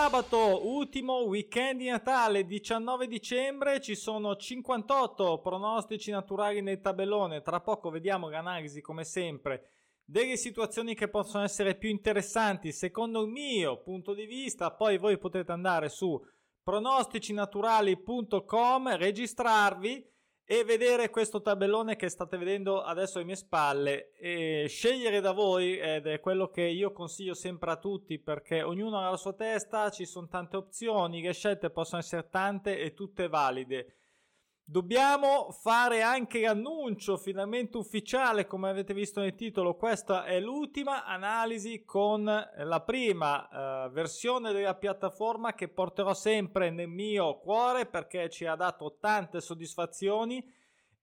Sabato, ultimo weekend di Natale, 19 dicembre, ci sono 58 pronostici naturali nel tabellone, tra poco vediamo l'analisi come sempre delle situazioni che possono essere più interessanti. Secondo il mio punto di vista, poi voi potete andare su pronosticinaturali.com, registrarvi e vedere questo tabellone che state vedendo adesso alle mie spalle e scegliere da voi ed è quello che io consiglio sempre a tutti perché ognuno ha la sua testa, ci sono tante opzioni, le scelte possono essere tante e tutte valide. Dobbiamo fare anche l'annuncio finalmente ufficiale, come avete visto nel titolo. Questa è l'ultima analisi con la prima uh, versione della piattaforma che porterò sempre nel mio cuore perché ci ha dato tante soddisfazioni.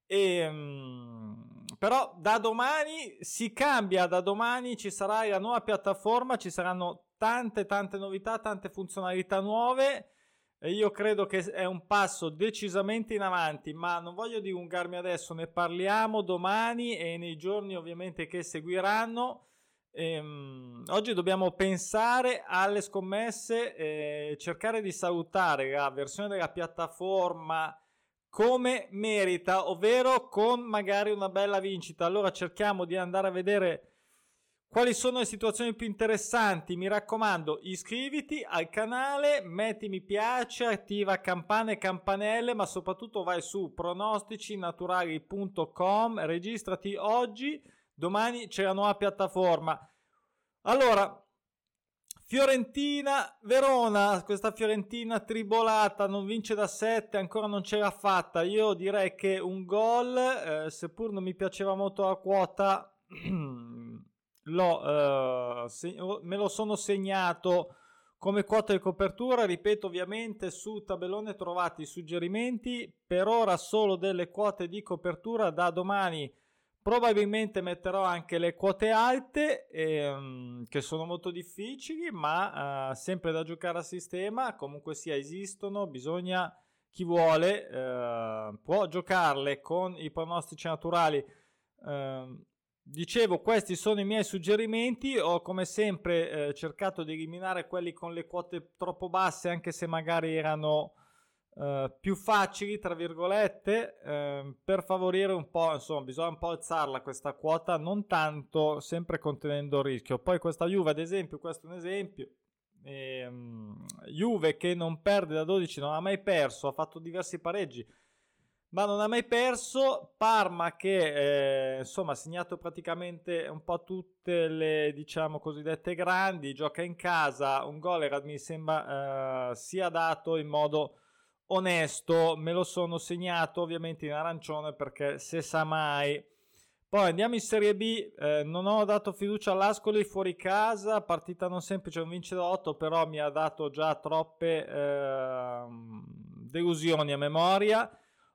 E, um, però da domani si cambia, da domani ci sarà la nuova piattaforma, ci saranno tante tante novità, tante funzionalità nuove e io credo che è un passo decisamente in avanti, ma non voglio dilungarmi adesso, ne parliamo domani e nei giorni ovviamente che seguiranno. Ehm, oggi dobbiamo pensare alle scommesse e cercare di salutare la versione della piattaforma come merita, ovvero con magari una bella vincita. Allora cerchiamo di andare a vedere quali sono le situazioni più interessanti? Mi raccomando, iscriviti al canale, metti mi piace, attiva campane e campanelle, ma soprattutto vai su pronosticinaturali.com, registrati oggi, domani c'è la nuova piattaforma. Allora, Fiorentina, Verona, questa Fiorentina tribolata, non vince da 7, ancora non ce l'ha fatta. Io direi che un gol, eh, seppur non mi piaceva molto la quota, l'ho, uh, se- me lo sono segnato come quota di copertura. Ripeto, ovviamente su tabellone trovate i suggerimenti. Per ora solo delle quote di copertura. Da domani probabilmente metterò anche le quote alte, ehm, che sono molto difficili, ma uh, sempre da giocare a sistema. Comunque sia, esistono. Bisogna chi vuole uh, può giocarle con i pronostici naturali. Uh, Dicevo, questi sono i miei suggerimenti. Ho come sempre eh, cercato di eliminare quelli con le quote troppo basse, anche se magari erano eh, più facili, tra virgolette, eh, per favorire un po', insomma, bisogna un po' alzarla questa quota, non tanto, sempre contenendo il rischio. Poi questa Juve, ad esempio, questo è un esempio. E, um, Juve che non perde da 12, non ha mai perso, ha fatto diversi pareggi ma non ha mai perso. Parma che eh, insomma ha segnato praticamente un po' tutte le diciamo cosiddette grandi, gioca in casa, un gol era, mi sembra eh, sia dato in modo onesto, me lo sono segnato ovviamente in arancione perché se sa mai. Poi andiamo in Serie B, eh, non ho dato fiducia all'Ascoli fuori casa, partita non semplice, un vince da 8, però mi ha dato già troppe ehm, delusioni a memoria.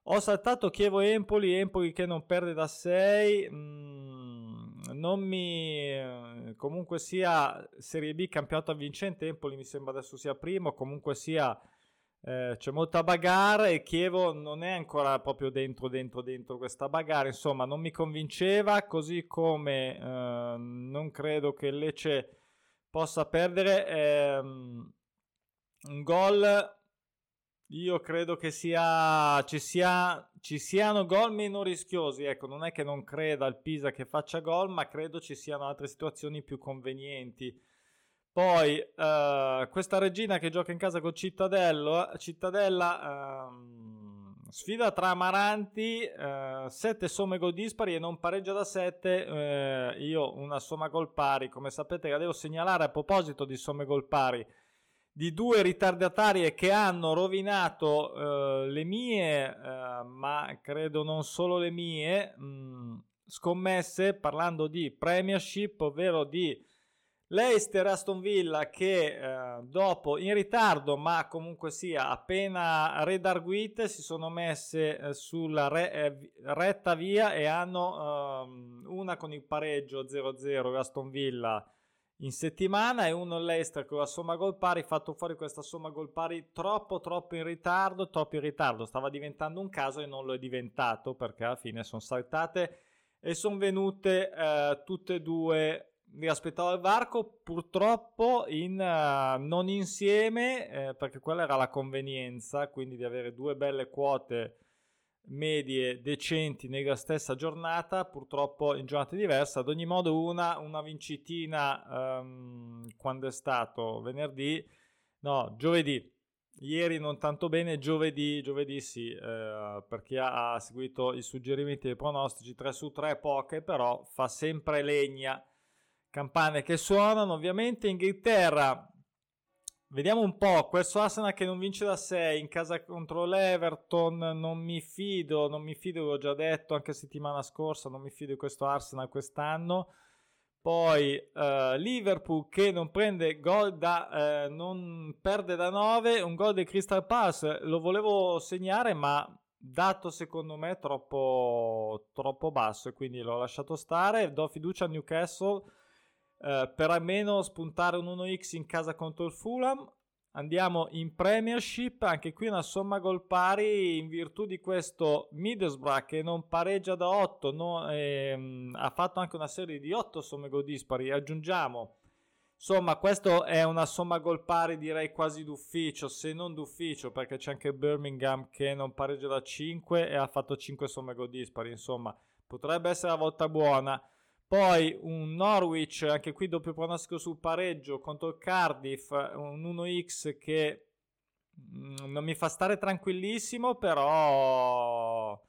Ho saltato Chievo-Empoli, Empoli che non perde da 6. Mm, non mi. Comunque sia Serie B campionato vincente. Empoli mi sembra adesso sia primo. Comunque sia. Eh, c'è molta bagarre e Chievo non è ancora proprio dentro, dentro, dentro questa bagarre. Insomma, non mi convinceva. Così come eh, non credo che Lecce possa perdere. Eh, un gol io credo che sia, ci, sia, ci siano gol meno rischiosi. Ecco, non è che non creda al Pisa che faccia gol, ma credo ci siano altre situazioni più convenienti. Poi uh, questa regina che gioca in casa con Cittadello, Cittadella uh, sfida tra Amaranti, 7 uh, somme gol dispari e non pareggia da 7. Eh, io una somma gol pari, come sapete la devo segnalare a proposito di somme gol pari di due ritardatarie che hanno rovinato uh, le mie, uh, ma credo non solo le mie, mh, mm, scommesse parlando di Premiership, ovvero di Leicester Aston Villa che uh, dopo in ritardo, ma comunque sia appena redarguite, si sono messe sulla re, eh, retta via e hanno ehm, una con il pareggio 0-0 Aston Villa in settimana e uno all'Ester con la somma gol pari, fatto fuori questa somma gol pari troppo troppo in ritardo, troppo in ritardo, stava diventando un caso e non lo è diventato perché alla fine sono saltate e sono venute eh, tutte e due. Mi aspettavo il varco, purtroppo in, uh, non insieme, eh, perché quella era la convenienza, quindi di avere due belle quote medie decenti nella stessa giornata, purtroppo in giornate diverse. Ad ogni modo, una, una vincitina um, quando è stato venerdì, no, giovedì. Ieri non tanto bene, giovedì, giovedì sì, eh, per chi ha, seguito i suggerimenti dei pronostici, 3 su 3 poche, però fa sempre legna. Campane che suonano, ovviamente Inghilterra Vediamo un po', questo Arsenal che non vince da 6 in casa contro l'Everton, non mi fido, non mi fido, l'ho già detto anche settimana scorsa, non mi fido di questo Arsenal quest'anno. Poi uh, Liverpool che non prende gol da, uh, non perde da 9, un gol di Crystal Palace, lo volevo segnare ma dato secondo me troppo, troppo basso e quindi l'ho lasciato stare, do fiducia a Newcastle eh, per almeno spuntare un 1x in casa contro il Fulham. Andiamo in Premiership, anche qui una somma gol pari in virtù di questo Middlesbrough che non pareggia da 8, no, ehm, ha fatto anche una serie di 8 somme gol dispari. Aggiungiamo, insomma, questo è una somma gol pari direi quasi d'ufficio, se non d'ufficio, perché c'è anche Birmingham che non pareggia da 5 e ha fatto 5 somme gol dispari. Insomma, potrebbe essere la volta buona. Poi un Norwich, anche qui doppio pronostico sul pareggio contro il Cardiff, un 1x che mm, non mi fa stare tranquillissimo, però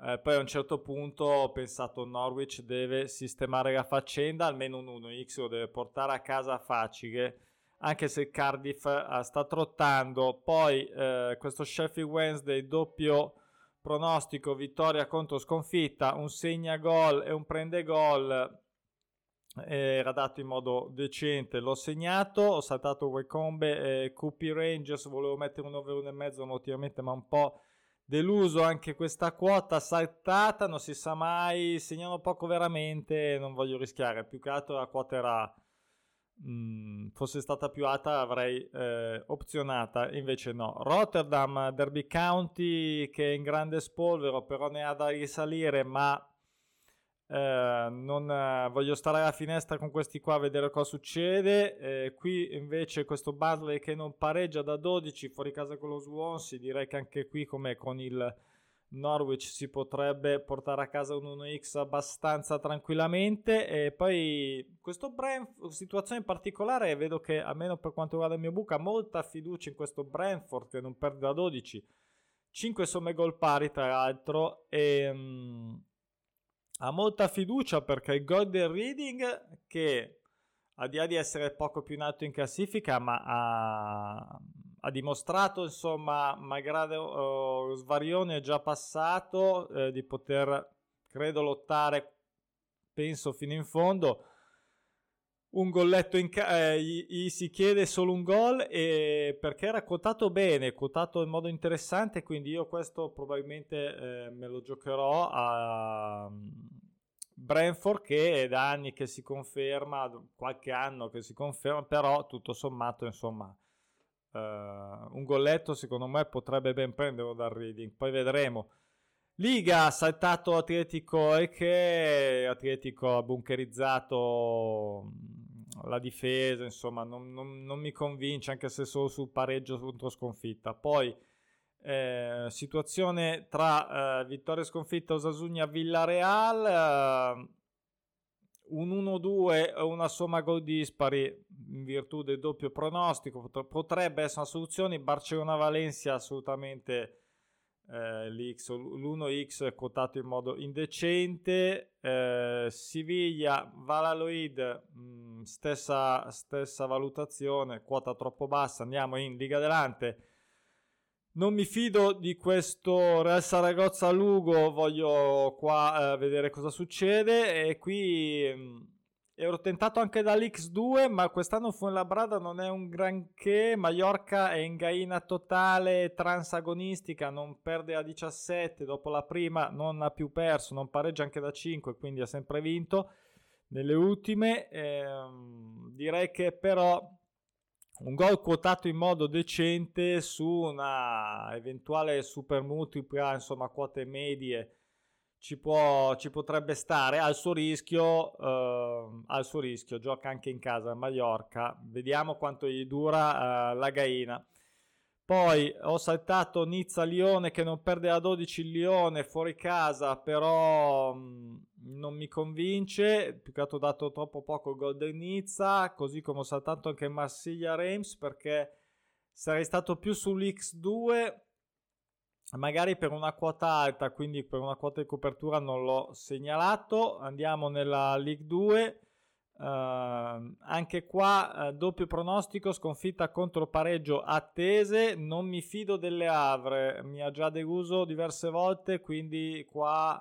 eh, poi a un certo punto ho pensato Norwich deve sistemare la faccenda, almeno un 1x lo deve portare a casa facile, anche se Cardiff eh, sta trottando. Poi eh, questo Sheffield Wednesday doppio pronostico vittoria contro sconfitta, un segna gol e un prende gol era dato in modo decente, l'ho segnato, ho saltato Wecombe e Cupi Rangers, volevo mettere un over 1,5 emotivamente ma un po' deluso anche questa quota saltata, non si sa mai, segnano poco veramente, non voglio rischiare, più che altro la quota era mh, mm, fosse stata più alta avrei eh, opzionata, invece no. Rotterdam, Derby County che è in grande spolvero, però ne ha da risalire, ma eh, non eh, voglio stare alla finestra con questi qua a vedere cosa succede. Eh, qui invece questo Barley che non pareggia da 12 fuori casa con lo Swansea, direi che anche qui come con il Norwich si potrebbe portare a casa un 1x abbastanza tranquillamente. E poi questo Brentford, situazione in particolare vedo che almeno per quanto riguarda il mio ha molta fiducia in questo Brentford che non perde da 12 5 somme gol pari tra l'altro e um, ha molta fiducia perché il Golden Reading che a di là di essere poco più in alto in classifica ma ha ha dimostrato, insomma, malgrado uh, Svarione è già passato, eh, di poter, credo, lottare, penso, fino in fondo. Un golletto in ca- eh, gli, gli, si chiede solo un gol e perché era quotato bene, quotato in modo interessante, quindi io questo probabilmente eh, me lo giocherò a mm, Brentford che è da anni che si conferma, qualche anno che si conferma, però tutto sommato, insomma, Uh, un golletto secondo me potrebbe ben prenderlo dal Reading, poi vedremo. Liga ha saltato Atletico e che Atletico ha bunkerizzato mm, la difesa, insomma non, non, non, mi convince anche se solo sul pareggio contro sconfitta. Poi eh, situazione tra eh, vittoria e sconfitta Osasugna Villareal. Eh, un 1-2 o una somma gol dispari in virtù del doppio pronostico potrebbe essere una soluzione. Barcellona-Valencia assolutamente eh, l'1x quotato in modo indecente. Eh, Siviglia-Valaloid mm, stessa, stessa valutazione, quota troppo bassa. Andiamo in Liga Delante non mi fido di questo Real Saragozza Lugo, voglio qua eh, vedere cosa succede. E qui mh, mm, ero tentato anche dall'X2 ma quest'anno Fuenlabrada non è un granché, Mallorca è in gaina totale transagonistica, non perde a 17, dopo la prima non ha più perso, non pareggia anche da 5 quindi ha sempre vinto nelle ultime, ehm, direi che però un gol quotato in modo decente su una eventuale super multipla, insomma quote medie ci, può, ci potrebbe stare al suo rischio, eh, al suo rischio, gioca anche in casa a Mallorca, vediamo quanto gli dura eh, la Gaina. Poi ho saltato Nizza-Lione che non perde a 12 il Lione fuori casa, però mh, non mi convince, più che altro dato troppo poco gol del Nizza, così come ho saltato anche Marsiglia-Reims perché sarei stato più sull'X2 magari per una quota alta, quindi per una quota di copertura non l'ho segnalato. Andiamo nella League 2. Uh, ehm, anche qua uh, doppio pronostico sconfitta contro pareggio attese non mi fido delle Avre mi ha già deluso diverse volte quindi qua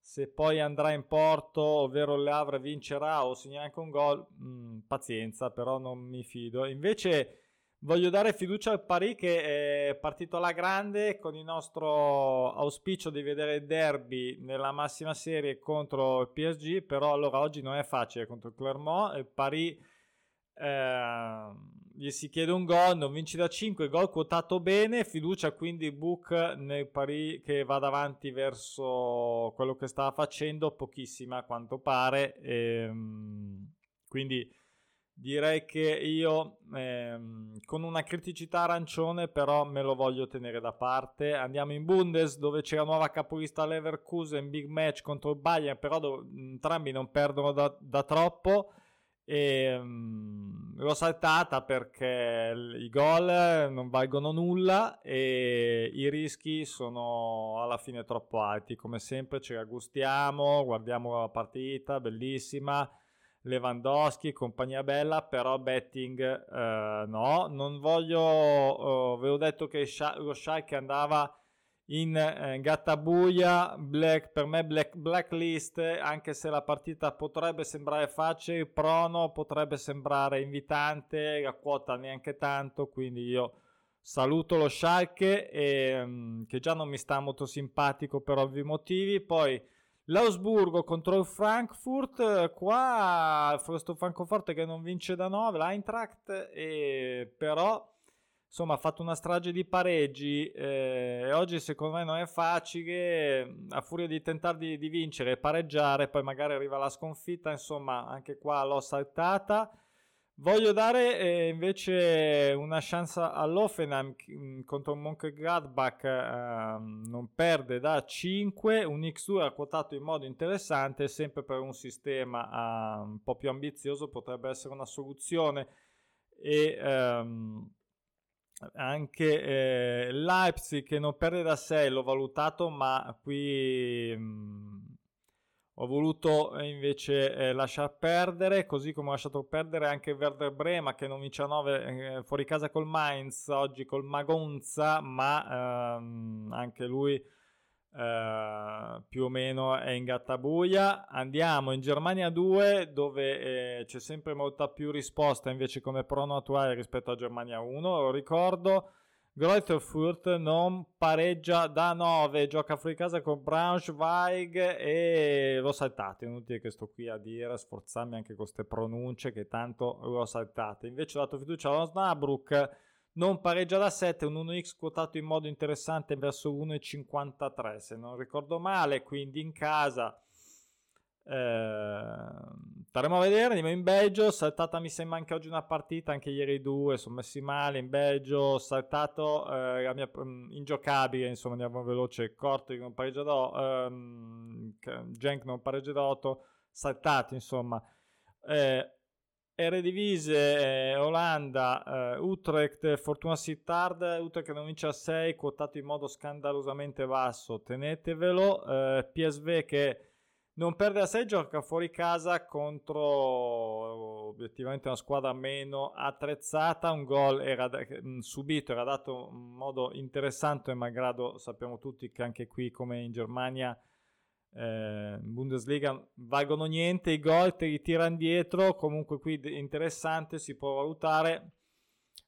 se poi andrà in porto ovvero le Avre vincerà o segnerà anche un gol mh, mm, pazienza però non mi fido. Invece Voglio dare fiducia al Paris che è partito alla grande con il nostro auspicio di vedere il derby nella massima serie contro il PSG, però allora oggi non è facile contro il Clermont, il Paris eh, gli si chiede un gol, non vinci da 5, gol quotato bene, fiducia quindi book nel Paris che va davanti verso quello che stava facendo, pochissima a quanto pare, ehm, quindi direi che io ehm, con una criticità arancione però me lo voglio tenere da parte. Andiamo in Bundes dove c'è la nuova capolista Leverkusen big match contro il Bayern però do- entrambi non perdono da, da troppo e um, l'ho saltata perché i gol non valgono nulla e i rischi sono alla fine troppo alti. Come sempre ci raggustiamo guardiamo la partita bellissima. Lewandowski, compagnia bella, però betting eh, no, non voglio, oh, avevo detto che lo Schalke andava in eh, gattabuia, black, per me black, blacklist, anche se la partita potrebbe sembrare facile, prono potrebbe sembrare invitante, la quota neanche tanto, quindi io saluto lo Schalke e, um, che già non mi sta molto simpatico per ovvi motivi, poi L'Ausburgo contro il Frankfurt, qua questo Francoforte che non vince da 9, l'Eintracht, e però insomma ha fatto una strage di pareggi eh, e oggi secondo me non è facile, a furia di tentare di, di vincere e pareggiare, poi magari arriva la sconfitta, insomma anche qua l'ho saltata. Voglio dare eh, invece una chance all'Offenheim mm, contro Mönchengladbach, eh, non perde da 5, un X2 quotato in modo interessante, sempre per un sistema eh, un po' più ambizioso potrebbe essere una soluzione e ehm, anche eh, Leipzig che non perde da 6 l'ho valutato ma qui mh, mm, ho voluto eh, invece eh, lasciar perdere, così come ho lasciato perdere anche Werder Brema che non vince a 9 eh, fuori casa col Mainz, oggi col Magonza, ma ehm, anche lui eh, più o meno è in gattabuia. Andiamo in Germania 2 dove eh, c'è sempre molta più risposta invece come prono attuale rispetto a Germania 1, lo ricordo. Greuther non pareggia da 9, gioca fuori casa con Braunschweig e l'ho saltato, è inutile che sto qui a dire, a sforzarmi anche con queste pronunce che tanto l'ho saltate. Invece ho dato fiducia allo Snabrook, non pareggia da 7, un 1x quotato in modo interessante verso 1,53 se non ricordo male, quindi in casa eh, staremo a vedere, andiamo in Belgio, saltata mi sembra anche oggi una partita, anche ieri due, sono messi male in Belgio, saltato eh, mia, um, ingiocabile, insomma andiamo veloce, Corti non pareggia da um, Genk non pareggia da 8, saltato insomma. Eh, Eredivisie, eh, Olanda, eh, Utrecht, Fortuna Sittard, Utrecht non vince a 6, quotato in modo scandalosamente basso, tenetevelo, eh, PSV che non perde a 6, gioca fuori casa contro obiettivamente una squadra meno attrezzata. Un gol era mm, subito, era dato in modo interessante, malgrado sappiamo tutti che anche qui, come in Germania, eh, Bundesliga valgono niente. I gol te li tirano dietro. Comunque, qui interessante, si può valutare.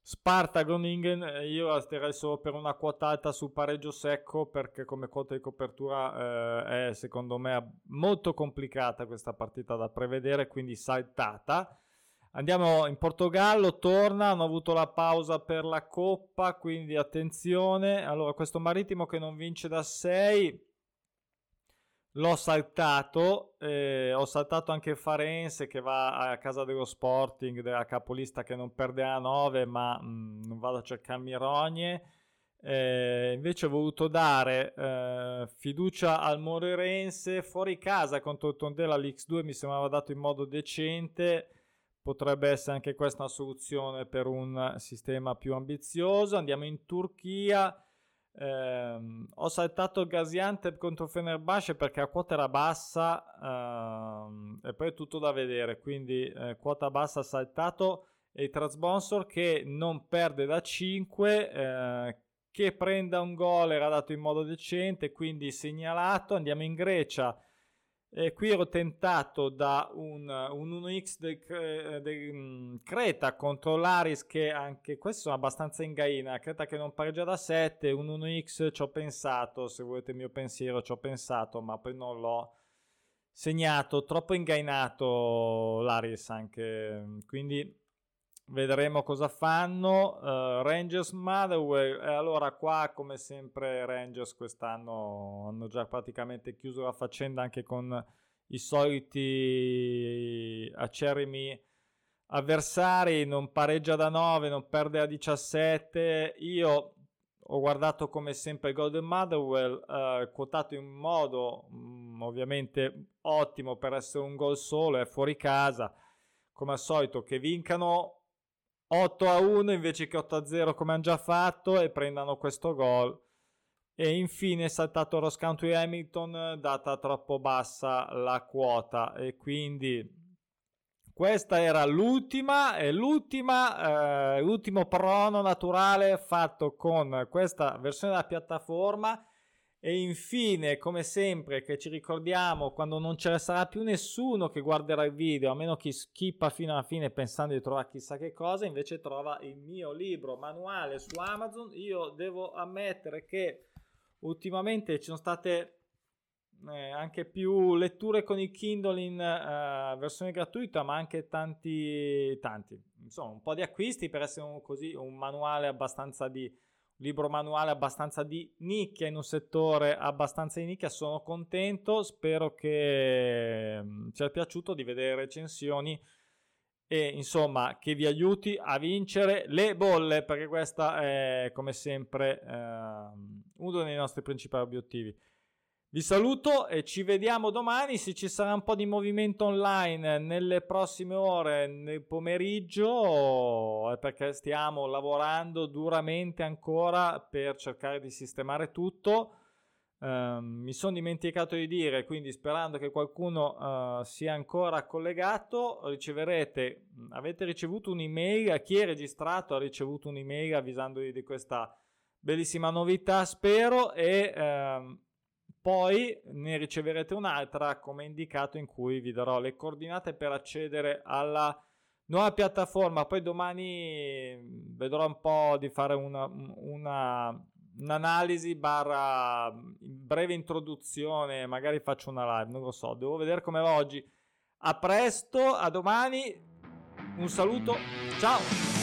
Sparta Groningen, eh, io la terrei solo per una quota alta sul pareggio secco perché come quota di copertura eh, è secondo me molto complicata questa partita da prevedere, quindi saltata. Andiamo in Portogallo, torna, hanno avuto la pausa per la Coppa, quindi attenzione. Allora, questo Marittimo che non vince da 6 l'ho saltato, eh, ho saltato anche Farense che va a casa dello Sporting, della capolista che non perderà 9, ma mh, mm, non vado a cercarmi rogne. Eh, invece ho voluto dare eh, fiducia al Moreirense fuori casa contro il Tondela l'X2 mi sembrava dato in modo decente. Potrebbe essere anche questa una soluzione per un sistema più ambizioso. Andiamo in Turchia eh, ho saltato Gaziantep contro Fenerbahce perché la quota era bassa ehm, e poi è tutto da vedere quindi eh, quota bassa saltato e il Transbonsor che non perde da 5 eh, che prenda un gol era dato in modo decente, quindi segnalato. Andiamo in Grecia. E qui ero tentato da un, un 1x del, del um, Creta contro l'Aris che anche questo è abbastanza in gaina. Creta che non pareggia da 7, un 1x ci ho pensato, se volete il mio pensiero ci ho pensato, ma poi non l'ho segnato, troppo ingainato l'Aris anche, quindi vedremo cosa fanno. Uh, Rangers Motherwell, e allora qua come sempre Rangers quest'anno hanno già praticamente chiuso la faccenda anche con i soliti acerrimi avversari, non pareggia da 9, non perde a 17. Io ho guardato come sempre Golden Motherwell, uh, quotato in modo um, ovviamente ottimo per essere un gol solo, è fuori casa. Come al solito, che vincano 8 a 1 invece che 8 a 0 come hanno già fatto e prendano questo gol. E infine è saltato Ross Country Hamilton, data troppo bassa la quota. E quindi questa era l'ultima, e l'ultima, eh, l'ultimo prono naturale fatto con questa versione della piattaforma e infine, come sempre, che ci ricordiamo, quando non ce ne sarà più nessuno che guarderà il video, a meno chi skippa fino alla fine pensando di trovare chissà che cosa, invece trova il mio libro manuale su Amazon. Io devo ammettere che ultimamente ci sono state eh, anche più letture con il Kindle in uh, versione gratuita, ma anche tanti, tanti, insomma, un po' di acquisti per essere un, così, un manuale abbastanza di libro manuale abbastanza di nicchia in un settore abbastanza di nicchia sono contento spero che mm, ci sia piaciuto di vedere recensioni e insomma che vi aiuti a vincere le bolle perché questa è come sempre eh, uno dei nostri principali obiettivi vi saluto e ci vediamo domani. Se ci sarà un po' di movimento online nelle prossime ore, nel pomeriggio, è perché stiamo lavorando duramente ancora per cercare di sistemare tutto. Uh, mi sono dimenticato di dire, quindi sperando che qualcuno uh, sia ancora collegato, riceverete, avete ricevuto un'email, chi è registrato ha ricevuto un'email avvisandovi di questa bellissima novità, spero, e... Uh, poi ne riceverete un'altra come indicato in cui vi darò le coordinate per accedere alla nuova piattaforma. Poi domani mm, vedrò un po' di fare una, una, un'analisi barra breve introduzione, magari faccio una live, non lo so, devo vedere come va oggi. A presto, a domani, un saluto, ciao!